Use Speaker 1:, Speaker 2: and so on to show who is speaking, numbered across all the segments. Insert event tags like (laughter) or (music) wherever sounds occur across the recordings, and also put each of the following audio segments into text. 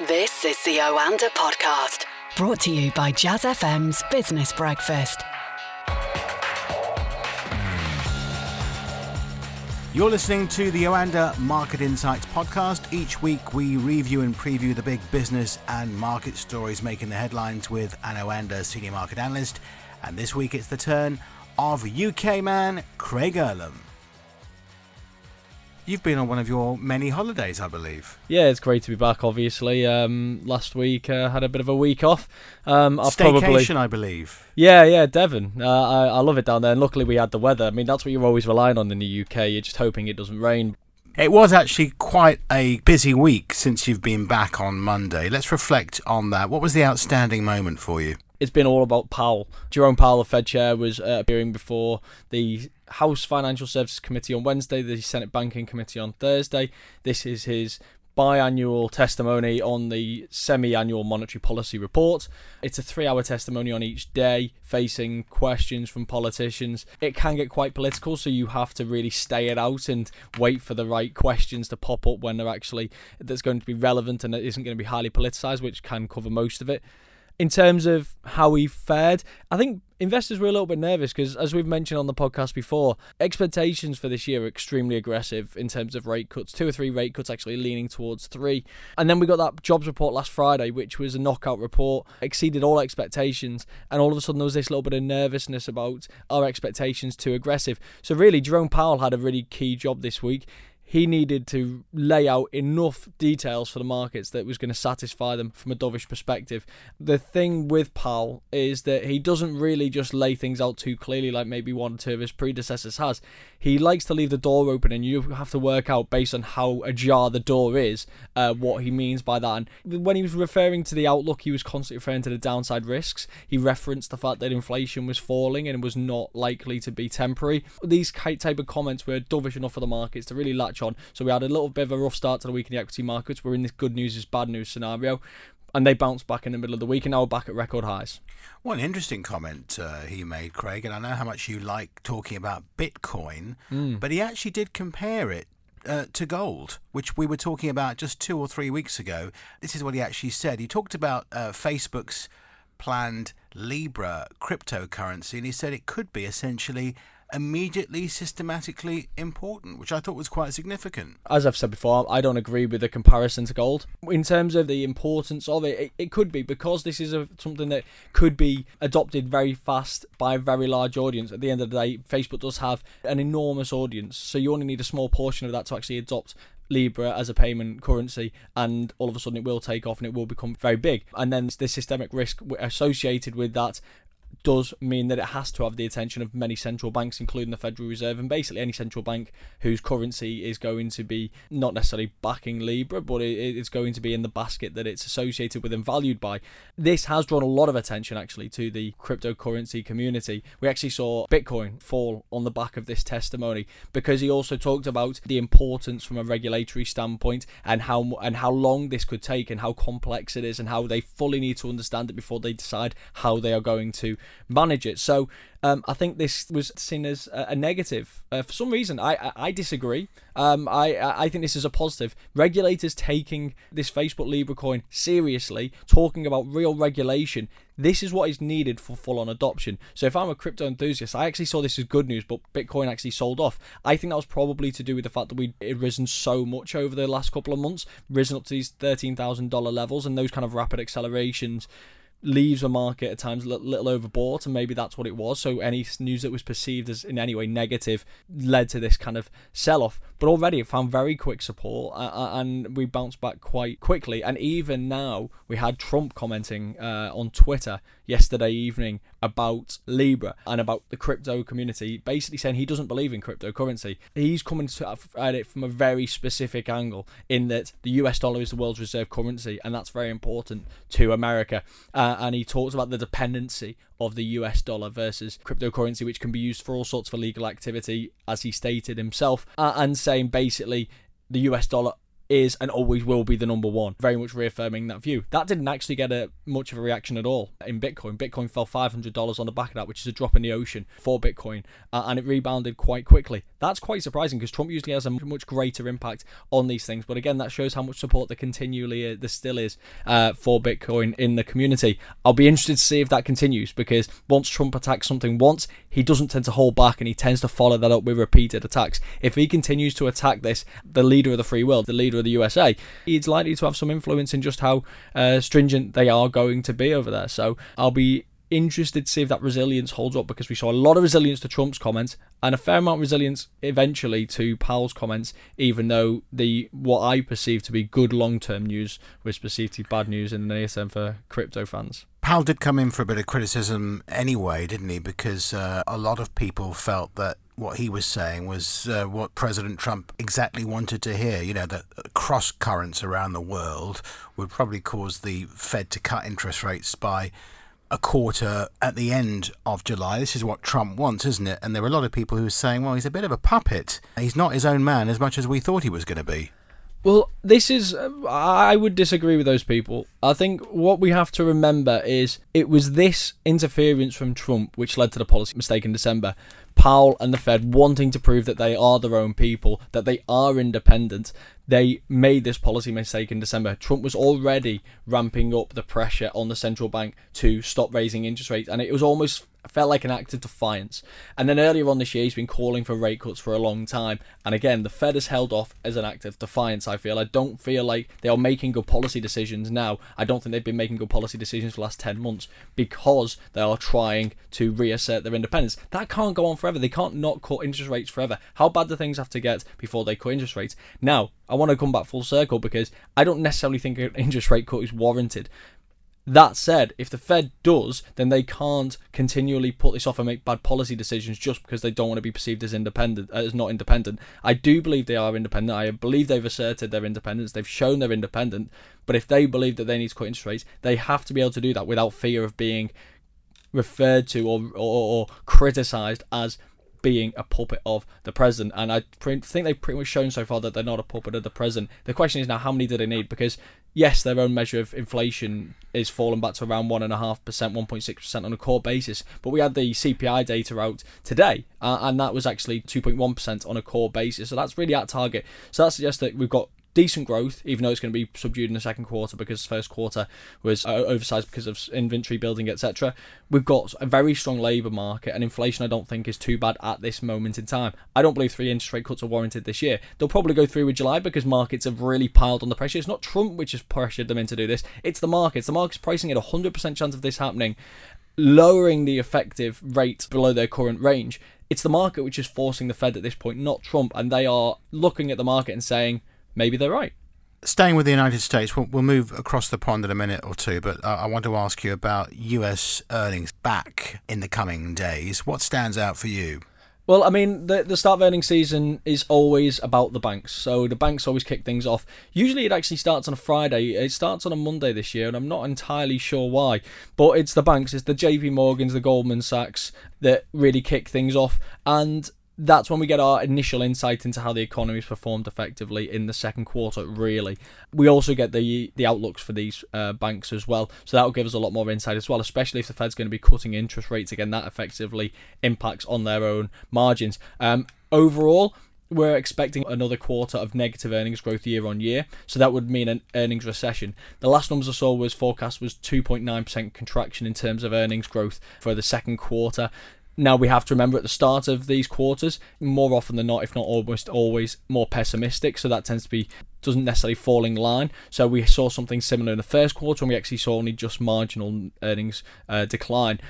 Speaker 1: This is the Oanda podcast, brought to you by Jazz FM's Business Breakfast.
Speaker 2: You're listening to the Oanda Market Insights podcast. Each week we review and preview the big business and market stories making the headlines with an Oanda senior market analyst. And this week it's the turn of UK man Craig Erlam. You've been on one of your many holidays, I believe.
Speaker 3: Yeah, it's great to be back. Obviously, um, last week uh, had a bit of a week off.
Speaker 2: Um, I'll Staycation, probably... I believe.
Speaker 3: Yeah, yeah, Devon. Uh, I, I love it down there, and luckily we had the weather. I mean, that's what you're always relying on in the UK. You're just hoping it doesn't rain.
Speaker 2: It was actually quite a busy week since you've been back on Monday. Let's reflect on that. What was the outstanding moment for you?
Speaker 3: it's been all about Powell. Jerome Powell, the Fed chair, was uh, appearing before the House Financial Services Committee on Wednesday, the Senate Banking Committee on Thursday. This is his biannual testimony on the semi-annual monetary policy report. It's a 3-hour testimony on each day facing questions from politicians. It can get quite political so you have to really stay it out and wait for the right questions to pop up when they're actually that's going to be relevant and it isn't going to be highly politicized which can cover most of it in terms of how he fared, I think investors were a little bit nervous because, as we've mentioned on the podcast before, expectations for this year are extremely aggressive in terms of rate cuts. Two or three rate cuts, actually leaning towards three. And then we got that jobs report last Friday, which was a knockout report, exceeded all expectations. And all of a sudden, there was this little bit of nervousness about our expectations too aggressive. So, really, Jerome Powell had a really key job this week he needed to lay out enough details for the markets that was going to satisfy them from a dovish perspective. The thing with Powell is that he doesn't really just lay things out too clearly like maybe one or two of his predecessors has. He likes to leave the door open, and you have to work out based on how ajar the door is uh, what he means by that. And when he was referring to the outlook, he was constantly referring to the downside risks. He referenced the fact that inflation was falling and was not likely to be temporary. These type of comments were dovish enough for the markets to really latch on. So we had a little bit of a rough start to the week in the equity markets. We're in this good news is bad news scenario. And they bounced back in the middle of the week and now we're back at record highs.
Speaker 2: One interesting comment uh, he made, Craig, and I know how much you like talking about Bitcoin, mm. but he actually did compare it uh, to gold, which we were talking about just two or three weeks ago. This is what he actually said. He talked about uh, Facebook's planned Libra cryptocurrency, and he said it could be essentially immediately systematically important, which I thought was quite significant.
Speaker 3: As I've said before, I don't agree with the comparison to gold. In terms of the importance of it, it, it could be because this is a, something that could be adopted very fast by a very large audience. At the end of the day, Facebook does have an enormous audience, so you only need a small portion of that to actually adopt Libra as a payment currency, and all of a sudden it will take off and it will become very big. And then the systemic risk associated with that does mean that it has to have the attention of many central banks, including the Federal Reserve, and basically any central bank whose currency is going to be not necessarily backing Libra, but it's going to be in the basket that it's associated with and valued by. This has drawn a lot of attention actually to the cryptocurrency community. We actually saw Bitcoin fall on the back of this testimony because he also talked about the importance from a regulatory standpoint and how and how long this could take and how complex it is and how they fully need to understand it before they decide how they are going to manage it. So um, I think this was seen as a, negative. Uh, for some reason, I I, disagree. Um, I I think this is a positive. Regulators taking this Facebook Libra coin seriously, talking about real regulation. This is what is needed for full on adoption. So if I'm a crypto enthusiast, I actually saw this as good news, but Bitcoin actually sold off. I think that was probably to do with the fact that we'd risen so much over the last couple of months, risen up to these $13,000 levels, and those kind of rapid accelerations leaves a market at times a little, overbought, and maybe that's what it was. So any news that was perceived as in any way negative led to this kind of sell-off. But already it found very quick support, and we bounced back quite quickly. And even now, we had Trump commenting uh, on Twitter yesterday evening about Libra and about the crypto community, basically saying he doesn't believe in cryptocurrency. He's coming at it from a very specific angle, in that the US dollar is the world's reserve currency, and that's very important to America. And he talks about the dependency of the US dollar versus cryptocurrency, which can be used for all sorts of illegal activity, as he stated himself, uh, and saying basically the US dollar is and always will be the number one. Very much reaffirming that view. That didn't actually get a much of a reaction at all in Bitcoin. Bitcoin fell $500 on the back of that, which is a drop in the ocean for Bitcoin, uh, and it rebounded quite quickly. That's quite surprising because Trump usually has a much greater impact on these things. But again, that shows how much support there continually uh, there still is uh, for Bitcoin in the community. I'll be interested to see if that continues because once Trump attacks something once, he doesn't tend to hold back and he tends to follow that up with repeated attacks. If he continues to attack this, the leader of the free world, the leader of the USA, he's likely to have some influence in just how uh, stringent they are going to be over there. So I'll be interested to see if that resilience holds up because we saw a lot of resilience to Trump's comments and a fair amount of resilience eventually to Powell's comments, even though the what I perceive to be good long term news was perceived to be bad news in the near term for crypto fans.
Speaker 2: Powell did come in for a bit of criticism anyway, didn't he? Because uh, a lot of people felt that what he was saying was uh, what President Trump exactly wanted to hear. You know, that cross currents around the world would probably cause the Fed to cut interest rates by a quarter at the end of July. This is what Trump wants, isn't it? And there were a lot of people who were saying, well, he's a bit of a puppet. He's not his own man as much as we thought he was going to be.
Speaker 3: Well, this is. Uh, I would disagree with those people. I think what we have to remember is it was this interference from Trump which led to the policy mistake in December. Powell and the Fed wanting to prove that they are their own people, that they are independent. They made this policy mistake in December. Trump was already ramping up the pressure on the central bank to stop raising interest rates, and it was almost felt like an act of defiance. And then earlier on this year, he's been calling for rate cuts for a long time. And again, the Fed has held off as an act of defiance, I feel. I don't feel like they are making good policy decisions now. I don't think they've been making good policy decisions for the last 10 months because they are trying to reassert their independence. That can't go on forever. They can't not cut interest rates forever. How bad do things have to get before they cut interest rates? Now, I want to come back full circle because I don't necessarily think an interest rate cut is warranted. That said, if the Fed does, then they can't continually put this off and make bad policy decisions just because they don't want to be perceived as independent, as not independent. I do believe they are independent. I believe they've asserted their independence. They've shown they're independent. But if they believe that they need to cut interest rates, they have to be able to do that without fear of being referred to or, or, or criticised as being a puppet of the president. And I think they've pretty much shown so far that they're not a puppet of the president. The question is now, how many do they need? Because yes, their own measure of inflation is fallen back to around one and a half percent, one point six percent on a core basis. But we had the CPI data out today, uh, and that was actually two point one percent on a core basis. So that's really at target. So that suggests that we've got decent growth, even though it's going to be subdued in the second quarter because first quarter was uh, oversized because of inventory building, etc. We've got a very strong labour market, and inflation I don't think is too bad at this moment in time. I don't believe three interest rate cuts are warranted this year. They'll probably go through with July because markets have really piled on the pressure. It's not Trump which has pressured them into do this. It's the markets. The market's pricing at a 100% chance of this happening, lowering the effective rate below their current range. It's the market which is forcing the Fed at this point, not Trump, and they are looking at the market and saying, maybe they're right.
Speaker 2: Staying with the United States, we'll, we'll move across the pond in a minute or two, but uh, I want to ask you about US earnings back in the coming days. What stands out for you?
Speaker 3: Well, I mean, the the start of earnings season is always about the banks. So the banks always kick things off. Usually, it actually starts on a Friday. It starts on a Monday this year, and I'm not entirely sure why. But it's the banks, it's the J.P. Morgans, the Goldman Sachs that really kick things off. And that's when we get our initial insight into how the economy's performed effectively in the second quarter really. We also get the the outlooks for these uh, banks as well. So that'll give us a lot more insight as well especially if the fed's going to be cutting interest rates again. That effectively impacts on their own margins. Um, overall we're expecting another quarter of negative earnings growth year on year, so that would mean an earnings recession. The last numbers I saw was forecast was 2.9% contraction in terms of earnings growth for the second quarter. Now we have to remember at the start of these quarters, more often than not, if not almost always, more pessimistic. So that tends to be doesn't necessarily fall in line. So we saw something similar in the first quarter, and we actually saw only just marginal earnings uh, decline.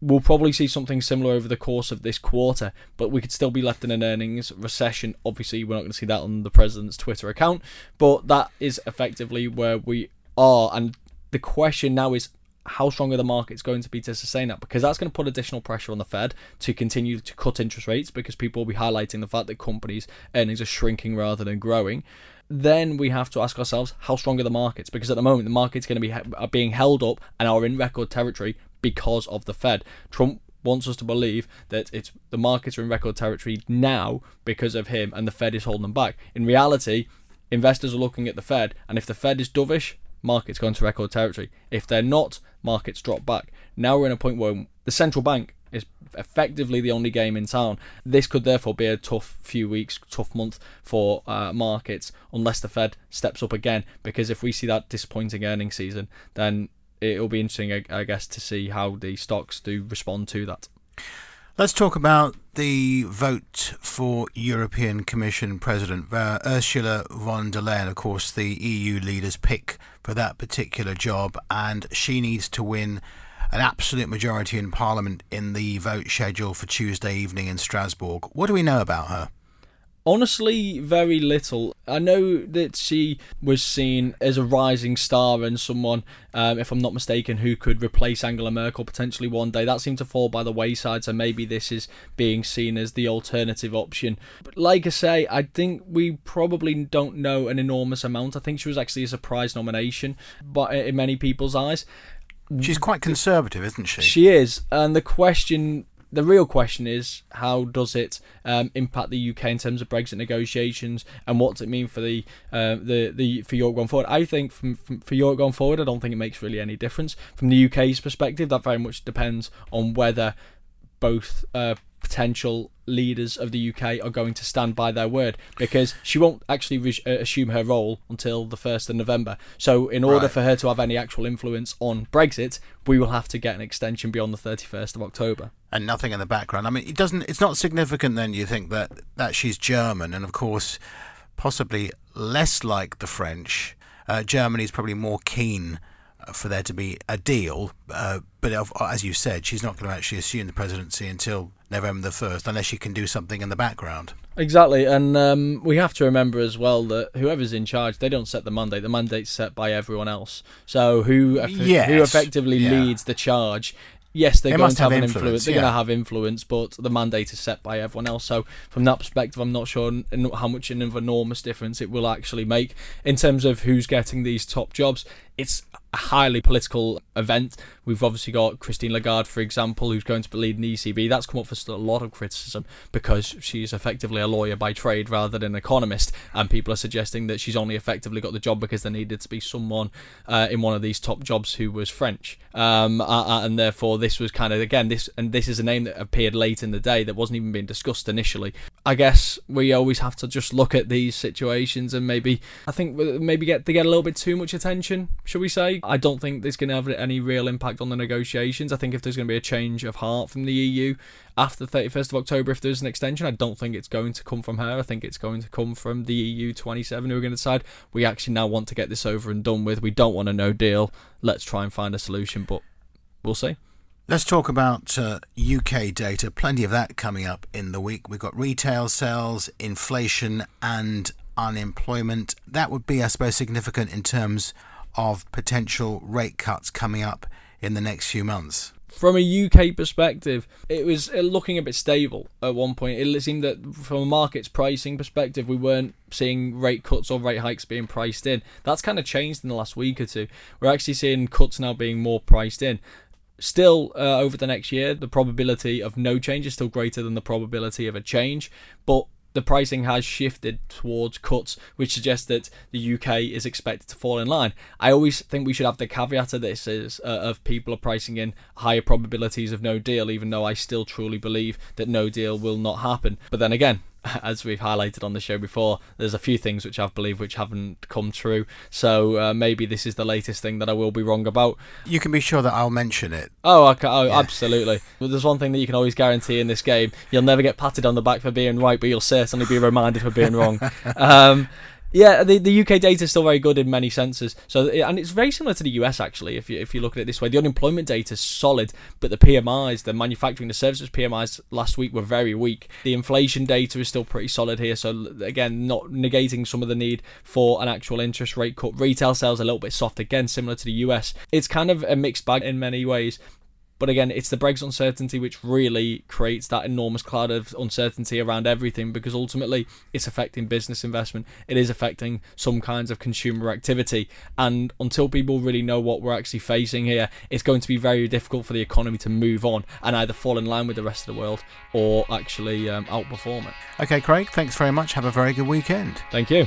Speaker 3: We'll probably see something similar over the course of this quarter, but we could still be left in an earnings recession. Obviously, we're not going to see that on the president's Twitter account, but that is effectively where we are. And the question now is how strong are the markets going to be to sustain that? Because that's going to put additional pressure on the Fed to continue to cut interest rates because people will be highlighting the fact that companies' earnings are shrinking rather than growing. Then we have to ask ourselves how strong are the markets? Because at the moment, the market's going to be are being held up and are in record territory because of the Fed. Trump wants us to believe that it's the markets are in record territory now because of him and the Fed is holding them back. In reality, investors are looking at the Fed, and if the Fed is dovish, markets go into record territory. If they're not, markets drop back. Now we're in a point where the central bank is effectively the only game in town. This could therefore be a tough few weeks, tough month for uh, markets unless the Fed steps up again. Because if we see that disappointing earnings season, then it'll be interesting, I, I guess, to see how the stocks do respond to that.
Speaker 2: Let's talk about the vote for European Commission President uh, Ursula von der Leyen. Of course, the EU leaders pick for that particular job, and she needs to win an absolute majority in Parliament in the vote schedule for Tuesday evening in Strasbourg. What do we know about her?
Speaker 3: Honestly, very little. I know that she was seen as a rising star and someone, um, if I'm not mistaken, who could replace Angela Merkel potentially one day. That seemed to fall by the wayside, so maybe this is being seen as the alternative option. But like I say, I think we probably don't know an enormous amount. I think she was actually a surprise nomination, but in many people's eyes.
Speaker 2: She's quite conservative, isn't she?
Speaker 3: She is, and the question the real question is how does it um, impact the UK in terms of Brexit negotiations and what does it mean for the uh, the the for Europe going forward? I think from, from, for Europe going forward, I don't think it makes really any difference. From the UK's perspective, that very much depends on whether both uh, potential leaders of the UK are going to stand by their word because she won't actually re- uh, assume her role until the 1st of November. So, in order
Speaker 2: Right.
Speaker 3: for her to have any actual influence on Brexit, we will have to get an extension beyond the 31st of October.
Speaker 2: and nothing in the background. I mean, it doesn't. It's not significant then. You think that that she's German, and of course, possibly less like the French. Uh, is probably more keen for there to be a deal, uh, but as you said, she's not going to actually assume the presidency until November the first, unless she can do something in the background.
Speaker 3: Exactly, and um, we have to remember as well that whoever's in charge, they don't set the mandate. The mandate's set by everyone else. So who eff- who effectively
Speaker 2: yeah.
Speaker 3: leads the charge? Yes, they're
Speaker 2: They
Speaker 3: going
Speaker 2: must
Speaker 3: to have,
Speaker 2: have
Speaker 3: an
Speaker 2: influence,
Speaker 3: influence. They're
Speaker 2: yeah.
Speaker 3: going to have influence, but the mandate is set by everyone else. So from that perspective, I'm not sure how much of an enormous difference it will actually make in terms of who's getting these top jobs. It's a highly political event. We've obviously got Christine Lagarde, for example, who's going to be leading the ECB. That's come up for a lot of criticism because she's effectively a lawyer by trade rather than an economist, and people are suggesting that she's only effectively got the job because there needed to be someone uh, in one of these top jobs who was French, um, and therefore this was kind of again this and this is a name that appeared late in the day that wasn't even being discussed initially. I guess we always have to just look at these situations and maybe I think maybe get they get a little bit too much attention, should we say? I don't think there's going to have any real impact on the negotiations. I think if there's going to be a change of heart from the EU after the 31st of October, if there's an extension, I don't think it's going to come from her. I think it's going to come from the EU 27 who are going to decide we actually now want to get this over and done with. We don't want a no deal. Let's try and find a solution, but we'll see.
Speaker 2: Let's talk about uh, UK data. Plenty of that coming up in the week. We've got retail sales, inflation, and unemployment. That would be, I suppose, significant in terms of potential rate cuts coming up in the next few months.
Speaker 3: From a UK perspective, it was looking a bit stable at one point. It seemed that from a market's pricing perspective, we weren't seeing rate cuts or rate hikes being priced in. That's kind of changed in the last week or two. We're actually seeing cuts now being more priced in. Still, uh, over the next year, the probability of no change is still greater than the probability of a change, but the pricing has shifted towards cuts, which suggests that the UK is expected to fall in line. I always think we should have the caveat of this is uh, of people are pricing in higher probabilities of no deal, even though I still truly believe that no deal will not happen. But then again, (laughs) as we've highlighted on the show before, there's a few things which I believe which haven't come true. So uh, maybe this is the latest thing that I will be wrong about.
Speaker 2: You can be sure that I'll mention it.
Speaker 3: Oh, okay, oh absolutely. (laughs) But there's one thing that you can always guarantee in this game: you'll never get patted on the back for being right, but you'll certainly be reminded for being wrong. (laughs) Um, yeah, the the UK data is still very good in many senses. So, and it's very similar to the US actually. If you if you look at it this way, the unemployment data is solid, but the PMIs, the manufacturing, the services PMIs last week were very weak. The inflation data is still pretty solid here. So again, not negating some of the need for an actual interest rate cut. Retail sales a little bit soft again, similar to the US. It's kind of a mixed bag in many ways. But again, it's the Brexit uncertainty which really creates that enormous cloud of uncertainty around everything because ultimately it's affecting business investment. It is affecting some kinds of consumer activity. And until people really know what we're actually facing here, it's going to be very difficult for the economy to move on and either fall in line with the rest of the world or actually um, outperform it.
Speaker 2: Okay, Craig, thanks very much. Have a very good weekend.
Speaker 3: Thank you.